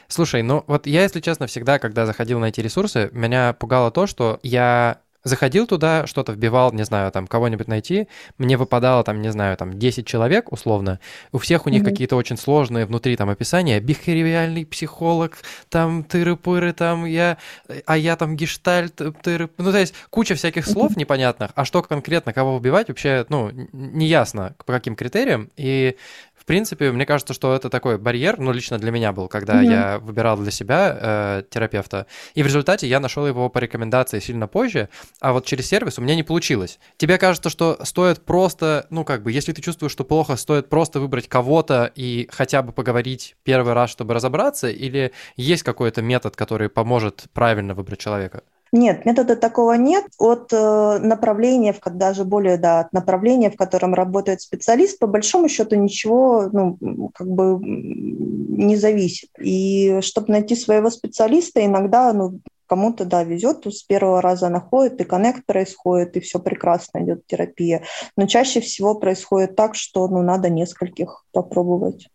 Слушай, ну вот я, если честно, всегда, когда заходил на эти ресурсы, меня пугало то, что я заходил туда, что-то вбивал, не знаю, там кого-нибудь найти, мне выпадало там, не знаю, там 10 человек условно, у всех у них mm-hmm. какие-то очень сложные внутри там описания, бихевиоральный психолог, там тыры-пыры, там я, а я там гештальт, тыры, ну то есть куча всяких слов mm-hmm. непонятных, а что конкретно кого убивать вообще, ну, не ясно по каким критериям, и в принципе, мне кажется, что это такой барьер, ну, лично для меня был, когда mm-hmm. я выбирал для себя э, терапевта. И в результате я нашел его по рекомендации сильно позже, а вот через сервис у меня не получилось. Тебе кажется, что стоит просто, ну, как бы, если ты чувствуешь, что плохо, стоит просто выбрать кого-то и хотя бы поговорить первый раз, чтобы разобраться, или есть какой-то метод, который поможет правильно выбрать человека? Нет, метода такого нет. От э, направления, даже более да, от направления, в котором работает специалист, по большому счету ничего ну, как бы не зависит. И чтобы найти своего специалиста, иногда ну, кому-то, да, везет, с первого раза находит, и коннект происходит, и все прекрасно идет терапия. Но чаще всего происходит так, что ну, надо нескольких попробовать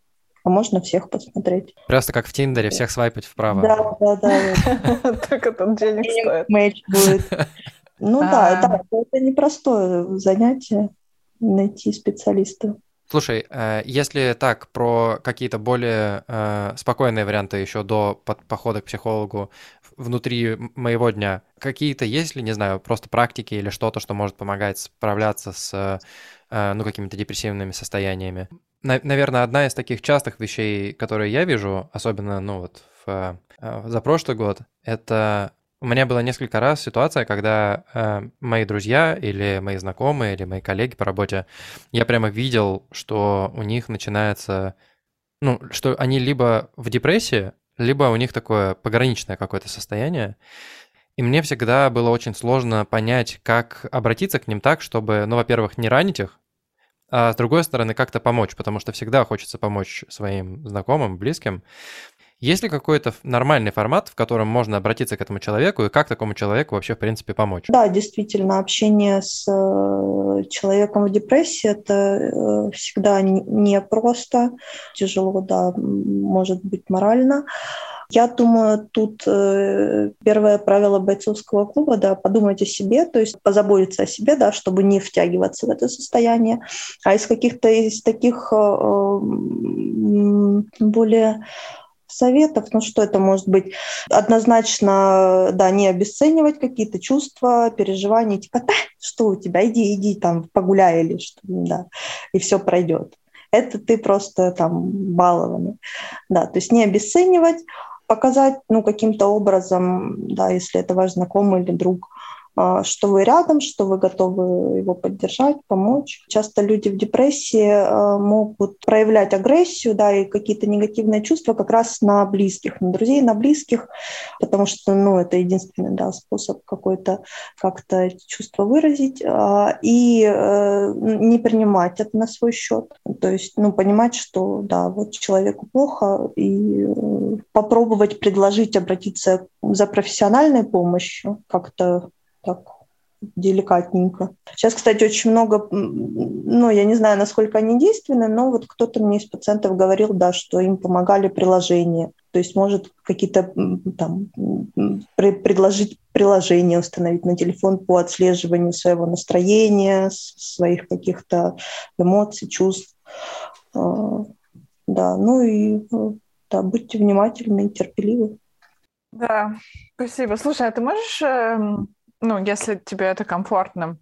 а можно всех посмотреть. Просто как в Тиндере, всех свайпать вправо. Да, да, да. Так это денег стоит. Будет. Ну да, да, это непростое занятие найти специалиста. Слушай, э, если так, про какие-то более э, спокойные варианты еще до похода к психологу внутри моего дня, какие-то есть ли, не знаю, просто практики или что-то, что может помогать справляться с э, ну, какими-то депрессивными состояниями? Наверное, одна из таких частых вещей, которые я вижу, особенно, ну, вот в, э, за прошлый год, это у меня было несколько раз ситуация, когда э, мои друзья или мои знакомые или мои коллеги по работе, я прямо видел, что у них начинается, ну, что они либо в депрессии, либо у них такое пограничное какое-то состояние. И мне всегда было очень сложно понять, как обратиться к ним так, чтобы, ну, во-первых, не ранить их, а с другой стороны как-то помочь, потому что всегда хочется помочь своим знакомым, близким. Есть ли какой-то нормальный формат, в котором можно обратиться к этому человеку, и как такому человеку вообще, в принципе, помочь? Да, действительно, общение с э, человеком в депрессии – это э, всегда непросто, тяжело, да, может быть, морально. Я думаю, тут э, первое правило бойцовского клуба, да, подумать о себе, то есть позаботиться о себе, да, чтобы не втягиваться в это состояние. А из каких-то из таких э, более советов, ну что это может быть? Однозначно, да, не обесценивать какие-то чувства, переживания, типа, да, что у тебя, иди, иди там погуляй или что, да, и все пройдет. Это ты просто там балованный. Да, то есть не обесценивать, показать ну, каким-то образом, да, если это ваш знакомый или друг, что вы рядом, что вы готовы его поддержать, помочь. Часто люди в депрессии а, могут проявлять агрессию да, и какие-то негативные чувства как раз на близких, на друзей, на близких, потому что ну, это единственный да, способ какой-то как-то эти чувства выразить а, и э, не принимать это на свой счет. То есть ну, понимать, что да, вот человеку плохо, и э, попробовать предложить обратиться за профессиональной помощью, как-то так деликатненько. Сейчас, кстати, очень много, ну, я не знаю, насколько они действенны, но вот кто-то мне из пациентов говорил, да, что им помогали приложения. То есть может какие-то там предложить приложение установить на телефон по отслеживанию своего настроения, своих каких-то эмоций, чувств. А, да, ну и да, будьте внимательны и терпеливы. Да, спасибо. Слушай, а ты можешь эм, ну, если тебе это комфортно,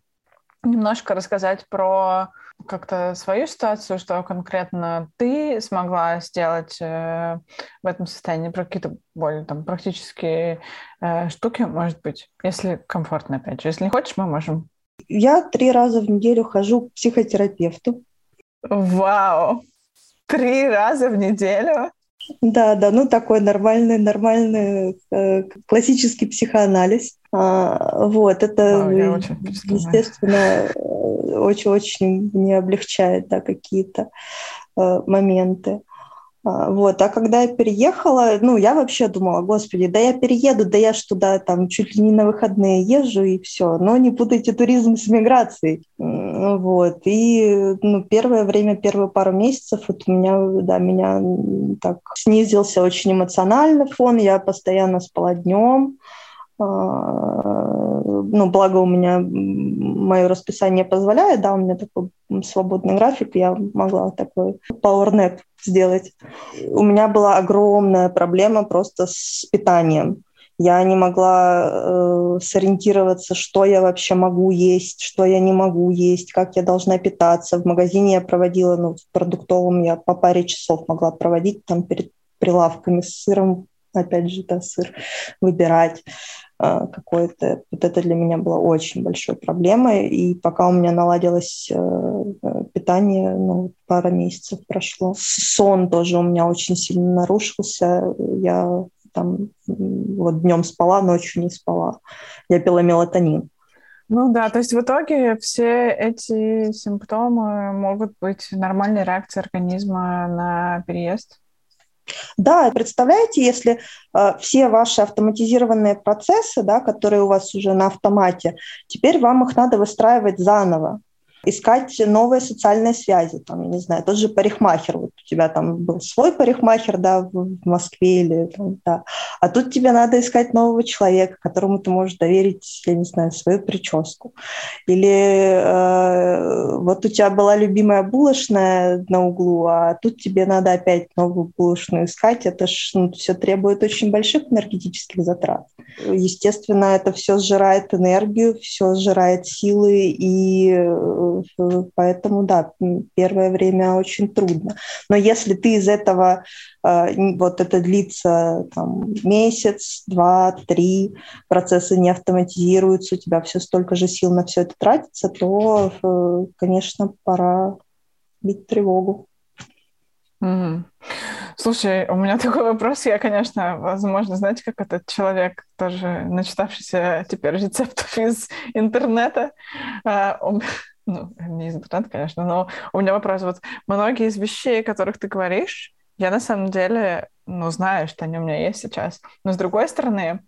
немножко рассказать про как-то свою ситуацию, что конкретно ты смогла сделать э, в этом состоянии, про какие-то более там практические э, штуки, может быть, если комфортно, опять же. Если не хочешь, мы можем. Я три раза в неделю хожу к психотерапевту. Вау! Три раза в неделю? Да, да, ну такой нормальный, нормальный э, классический психоанализ. А, вот, это, Вау, очень естественно, очень-очень мне облегчает да, какие-то э, моменты. А, вот. А когда я переехала, ну, я вообще думала, господи, да я перееду, да я ж туда там чуть ли не на выходные езжу и все, но не путайте туризм с миграцией. Вот. И ну, первое время, первые пару месяцев вот у меня, да, меня так снизился очень эмоциональный фон, я постоянно спала днем, ну, благо у меня мое расписание позволяет, да, у меня такой свободный график, я могла такой power nap сделать. У меня была огромная проблема просто с питанием. Я не могла э, сориентироваться, что я вообще могу есть, что я не могу есть, как я должна питаться. В магазине я проводила, ну, в продуктовом я по паре часов могла проводить там перед прилавками с сыром, опять же, да, сыр выбирать. А, какое-то. Вот это для меня было очень большой проблемой. И пока у меня наладилось э, питание, ну, пара месяцев прошло. Сон тоже у меня очень сильно нарушился. Я там вот днем спала, ночью не спала. Я пила мелатонин. Ну да, то есть в итоге все эти симптомы могут быть нормальной реакцией организма на переезд? Да, представляете, если э, все ваши автоматизированные процессы, да, которые у вас уже на автомате, теперь вам их надо выстраивать заново искать новые социальные связи, там, я не знаю, тот же парикмахер, вот у тебя там был свой парикмахер, да, в Москве или там, да, а тут тебе надо искать нового человека, которому ты можешь доверить, я не знаю, свою прическу. Или э, вот у тебя была любимая булочная на углу, а тут тебе надо опять новую булочную искать, это ж ну, все требует очень больших энергетических затрат. Естественно, это все сжирает энергию, все сжирает силы и э, Поэтому, да, первое время очень трудно. Но если ты из этого, э, вот это длится там, месяц, два, три, процессы не автоматизируются, у тебя все столько же сил на все это тратится, то, э, конечно, пора бить тревогу. Mm. Слушай, у меня такой вопрос. Я, конечно, возможно, знаете, как этот человек, тоже начитавшийся теперь рецептов из интернета, а, ну, не из интернета, конечно, но у меня вопрос. Вот многие из вещей, о которых ты говоришь, я на самом деле, ну, знаю, что они у меня есть сейчас. Но с другой стороны,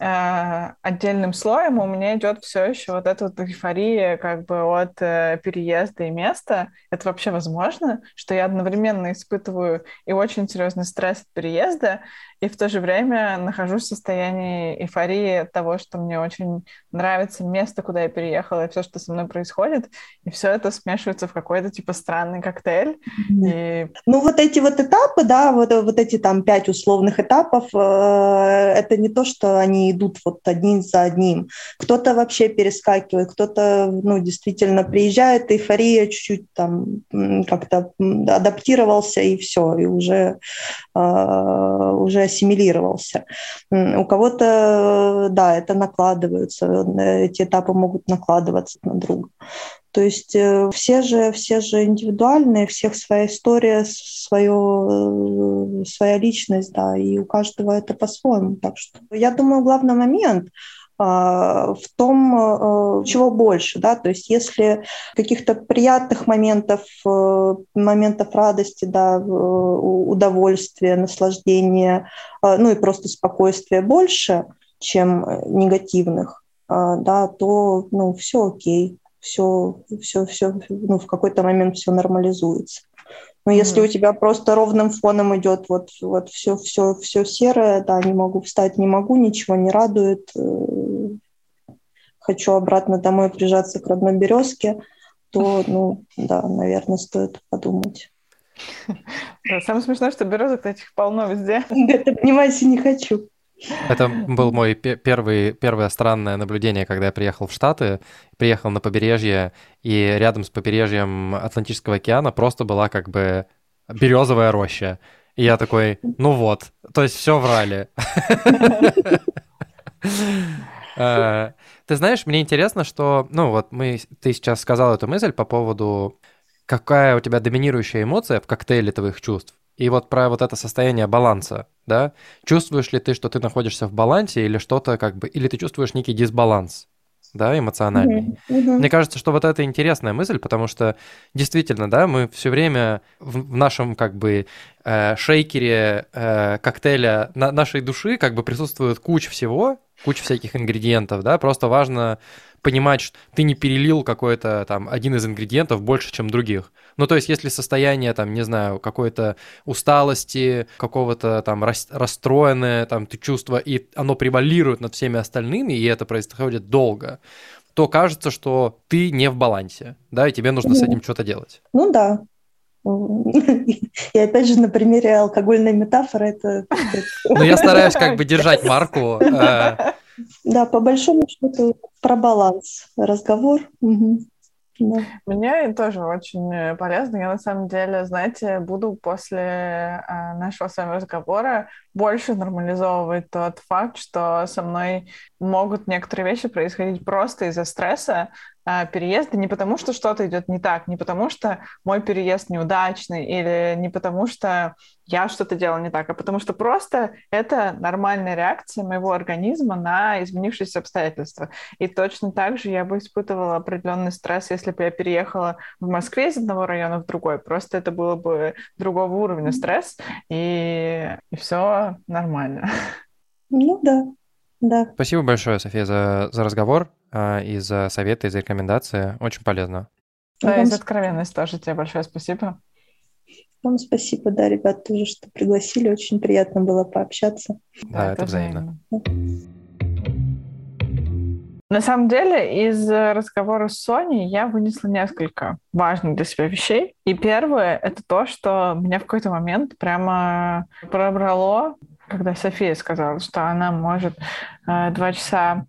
Э, отдельным слоем у меня идет все еще вот эта вот эйфория как бы от э, переезда и места. Это вообще возможно, что я одновременно испытываю и очень серьезный стресс от переезда, и в то же время нахожусь в состоянии эйфории от того, что мне очень нравится место, куда я переехала, и все, что со мной происходит, и все это смешивается в какой-то типа странный коктейль. И... Ну вот эти вот этапы, да, вот, вот эти там пять условных этапов, э, это не то, что они идут вот один за одним. Кто-то вообще перескакивает, кто-то, ну, действительно приезжает, эйфория чуть-чуть там как-то адаптировался и все, и уже, э, уже ассимилировался. У кого-то, да, это накладывается, эти этапы могут накладываться на друга. То есть э, все же, все же индивидуальные, всех своя история, свое, э, своя личность, да, и у каждого это по-своему. Так что я думаю, главный момент в том, э, чего больше, да, то есть если каких-то приятных моментов, моментов радости, да, удовольствия, наслаждения, ну и просто спокойствия больше, чем негативных, да, то, ну, все окей все, все, все, ну, в какой-то момент все нормализуется. Но mm-hmm. если у тебя просто ровным фоном идет вот, вот все, все, все серое, да, не могу встать, не могу, ничего не радует, э, хочу обратно домой прижаться к родной березке, то, ну, да, наверное, стоит подумать. Да, самое смешное, что березок этих полно везде. Это, понимаете, не хочу. Это был мой первый, первое странное наблюдение, когда я приехал в Штаты, приехал на побережье, и рядом с побережьем Атлантического океана просто была как бы березовая роща. И я такой, ну вот, то есть все врали. Э, ты знаешь, мне интересно, что, ну вот мы, ты сейчас сказал эту мысль по поводу, какая у тебя доминирующая эмоция в коктейле твоих чувств. И вот про вот это состояние баланса, да? Чувствуешь ли ты, что ты находишься в балансе или что-то как бы, или ты чувствуешь некий дисбаланс? да, эмоциональный. Mm-hmm. Mm-hmm. Мне кажется, что вот это интересная мысль, потому что действительно, да, мы все время в, в нашем как бы э, шейкере э, коктейля на, нашей души как бы присутствует куча всего, куча всяких ингредиентов, да, просто важно понимать, что ты не перелил какой-то там один из ингредиентов больше, чем других. Ну, то есть, если состояние, там, не знаю, какой-то усталости, какого-то там расстроенное, там, ты чувство, и оно превалирует над всеми остальными, и это происходит долго, то кажется, что ты не в балансе, да, и тебе нужно с этим что-то делать. Ну да, и опять же, на примере алкогольной метафоры это... Ну, я стараюсь как бы держать марку. Э, да, по большому счету про баланс разговор. Угу. Да. Мне тоже очень э, полезно. Я на самом деле, знаете, буду после э, нашего с вами разговора больше нормализовывать тот факт, что со мной могут некоторые вещи происходить просто из-за стресса, а, переезда не потому, что что-то идет не так, не потому, что мой переезд неудачный или не потому, что я что-то делала не так, а потому что просто это нормальная реакция моего организма на изменившиеся обстоятельства. И точно так же я бы испытывала определенный стресс, если бы я переехала в Москве из одного района в другой. Просто это было бы другого уровня стресс, и, и все нормально. Ну да, да. Спасибо большое, София, за, за разговор и за советы, и за рекомендации. Очень полезно. Да, и за откровенность тоже тебе большое спасибо. Вам спасибо, да, ребят, тоже, что пригласили. Очень приятно было пообщаться. Да, да это взаимно. На самом деле, из разговора с Соней я вынесла несколько важных для себя вещей. И первое — это то, что меня в какой-то момент прямо пробрало когда София сказала, что она может э, два часа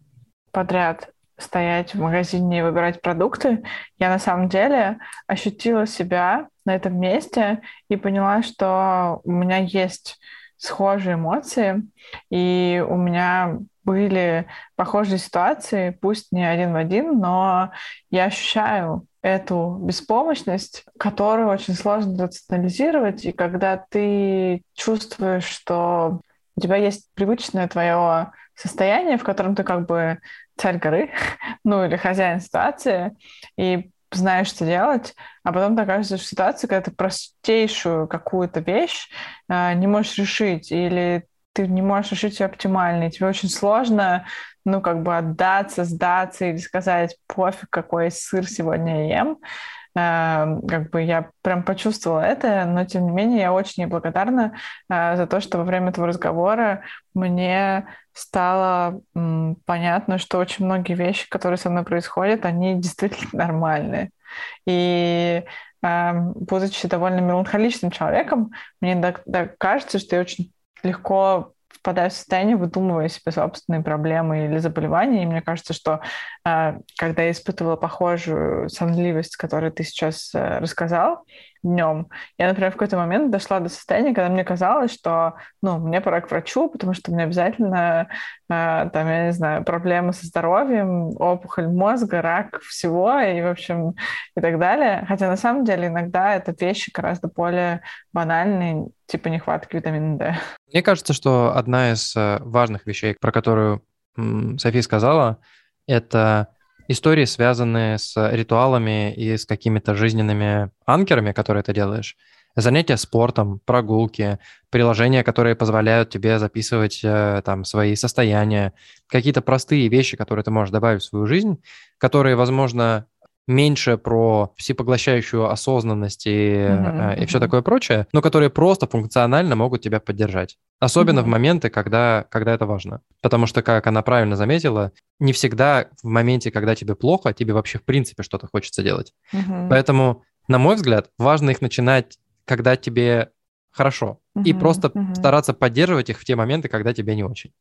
подряд стоять в магазине и выбирать продукты, я на самом деле ощутила себя на этом месте и поняла, что у меня есть схожие эмоции, и у меня были похожие ситуации, пусть не один в один, но я ощущаю эту беспомощность, которую очень сложно рационализировать, и когда ты чувствуешь, что у тебя есть привычное твое состояние, в котором ты как бы царь горы, ну или хозяин ситуации, и знаешь, что делать, а потом ты оказываешься в ситуации, когда ты простейшую какую-то вещь э, не можешь решить, или ты не можешь решить ее оптимально, и тебе очень сложно, ну, как бы отдаться, сдаться или сказать, пофиг, какой сыр сегодня я ем, как бы я прям почувствовала это, но тем не менее я очень ей благодарна э, за то, что во время этого разговора мне стало понятно, что очень многие вещи, которые со мной происходят, они действительно нормальные. И эм, будучи довольно меланхоличным человеком, мне кажется, что я очень легко впадаю в состояние, выдумывая себе собственные проблемы или заболевания. И мне кажется, что э, когда я испытывала похожую сонливость, которую ты сейчас э, рассказал, днем. Я, например, в какой-то момент дошла до состояния, когда мне казалось, что, ну, мне пора к врачу, потому что меня обязательно, э, там, я не знаю, проблемы со здоровьем, опухоль мозга, рак всего, и, в общем, и так далее. Хотя, на самом деле, иногда это вещи гораздо более банальные, типа нехватки витамина D. Мне кажется, что одна из э, важных вещей, про которую София сказала, это истории, связанные с ритуалами и с какими-то жизненными анкерами, которые ты делаешь. Занятия спортом, прогулки, приложения, которые позволяют тебе записывать э, там свои состояния, какие-то простые вещи, которые ты можешь добавить в свою жизнь, которые, возможно, меньше про всепоглощающую осознанность и, mm-hmm. и все такое прочее, но которые просто функционально могут тебя поддержать. Особенно mm-hmm. в моменты, когда, когда это важно. Потому что, как она правильно заметила, не всегда в моменте, когда тебе плохо, тебе вообще в принципе что-то хочется делать. Mm-hmm. Поэтому, на мой взгляд, важно их начинать, когда тебе хорошо. Mm-hmm. И просто mm-hmm. стараться поддерживать их в те моменты, когда тебе не очень.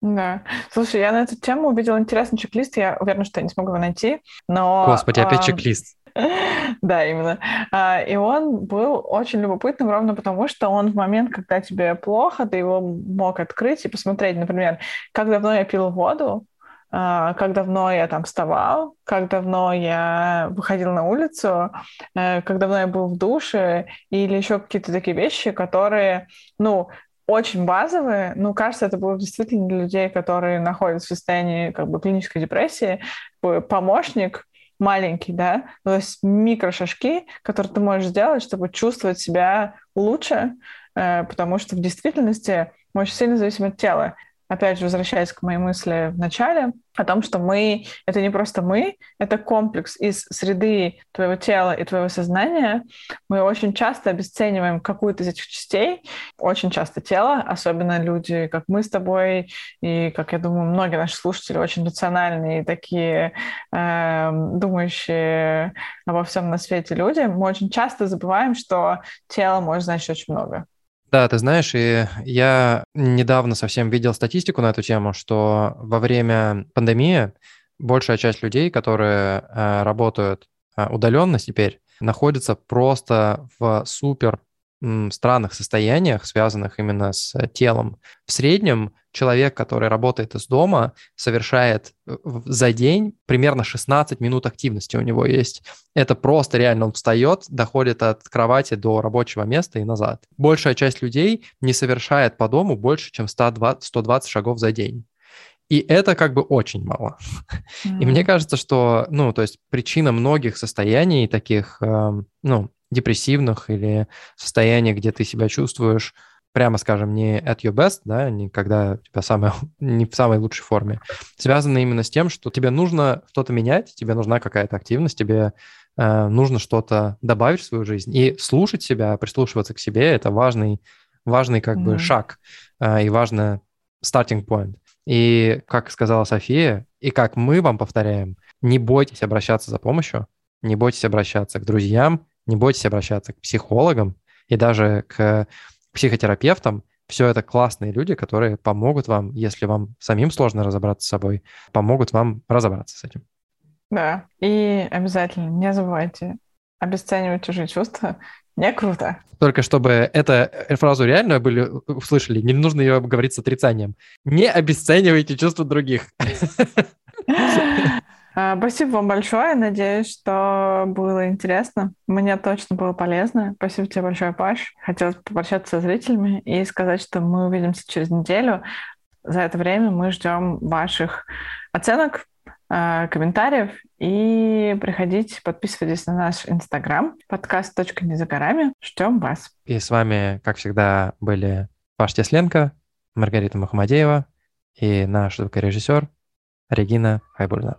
Да. Слушай, я на эту тему увидела интересный чек-лист, я уверена, что я не смогу его найти, но... Господи, опять чек-лист. Да, именно. А, и он был очень любопытным ровно потому, что он в момент, когда тебе плохо, ты его мог открыть и посмотреть, например, как давно я пил воду, а, как давно я там вставал, как давно я выходил на улицу, э, как давно я был в душе, или еще какие-то такие вещи, которые, ну, очень базовые. Ну, кажется, это было действительно для людей, которые находятся в состоянии как бы клинической депрессии, помощник маленький, да, то есть микрошажки, которые ты можешь сделать, чтобы чувствовать себя лучше, э, потому что в действительности мы очень сильно зависим от тела опять же, возвращаясь к моей мысли в начале, о том, что мы — это не просто мы, это комплекс из среды твоего тела и твоего сознания. Мы очень часто обесцениваем какую-то из этих частей, очень часто тело, особенно люди, как мы с тобой, и, как я думаю, многие наши слушатели очень рациональные, такие э, думающие обо всем на свете люди, мы очень часто забываем, что тело может значить очень много. Да, ты знаешь, и я недавно совсем видел статистику на эту тему, что во время пандемии большая часть людей, которые э, работают э, удаленно теперь, находятся просто в супер странных состояниях, связанных именно с э, телом. В среднем человек, который работает из дома, совершает э, за день примерно 16 минут активности у него есть. Это просто реально он встает, доходит от кровати до рабочего места и назад. Большая часть людей не совершает по дому больше, чем 120, 120 шагов за день. И это как бы очень мало. Mm-hmm. И мне кажется, что, ну, то есть причина многих состояний таких, э, ну, депрессивных или состояний, где ты себя чувствуешь прямо скажем, не at your best, да, не когда у тебя самое, не в самой лучшей форме, связано именно с тем, что тебе нужно что-то менять, тебе нужна какая-то активность, тебе э, нужно что-то добавить в свою жизнь. И слушать себя, прислушиваться к себе — это важный, важный как mm-hmm. бы шаг э, и важный starting point. И, как сказала София, и как мы вам повторяем, не бойтесь обращаться за помощью, не бойтесь обращаться к друзьям, не бойтесь обращаться к психологам и даже к психотерапевтам. Все это классные люди, которые помогут вам, если вам самим сложно разобраться с собой, помогут вам разобраться с этим. Да, и обязательно не забывайте обесценивать чужие чувства. Не круто. Только чтобы эту фразу реально были услышали, не нужно ее говорить с отрицанием. Не обесценивайте чувства других. А, спасибо вам большое. Надеюсь, что было интересно. Мне точно было полезно. Спасибо тебе большое, Паш. Хотелось попрощаться со зрителями и сказать, что мы увидимся через неделю. За это время мы ждем ваших оценок, а, комментариев и приходите, подписывайтесь на наш инстаграм подкаст «Точка не за горами». Ждем вас. И с вами, как всегда, были Паш Тесленко, Маргарита Махамадеева и наш звукорежиссер Регина Хайбульна.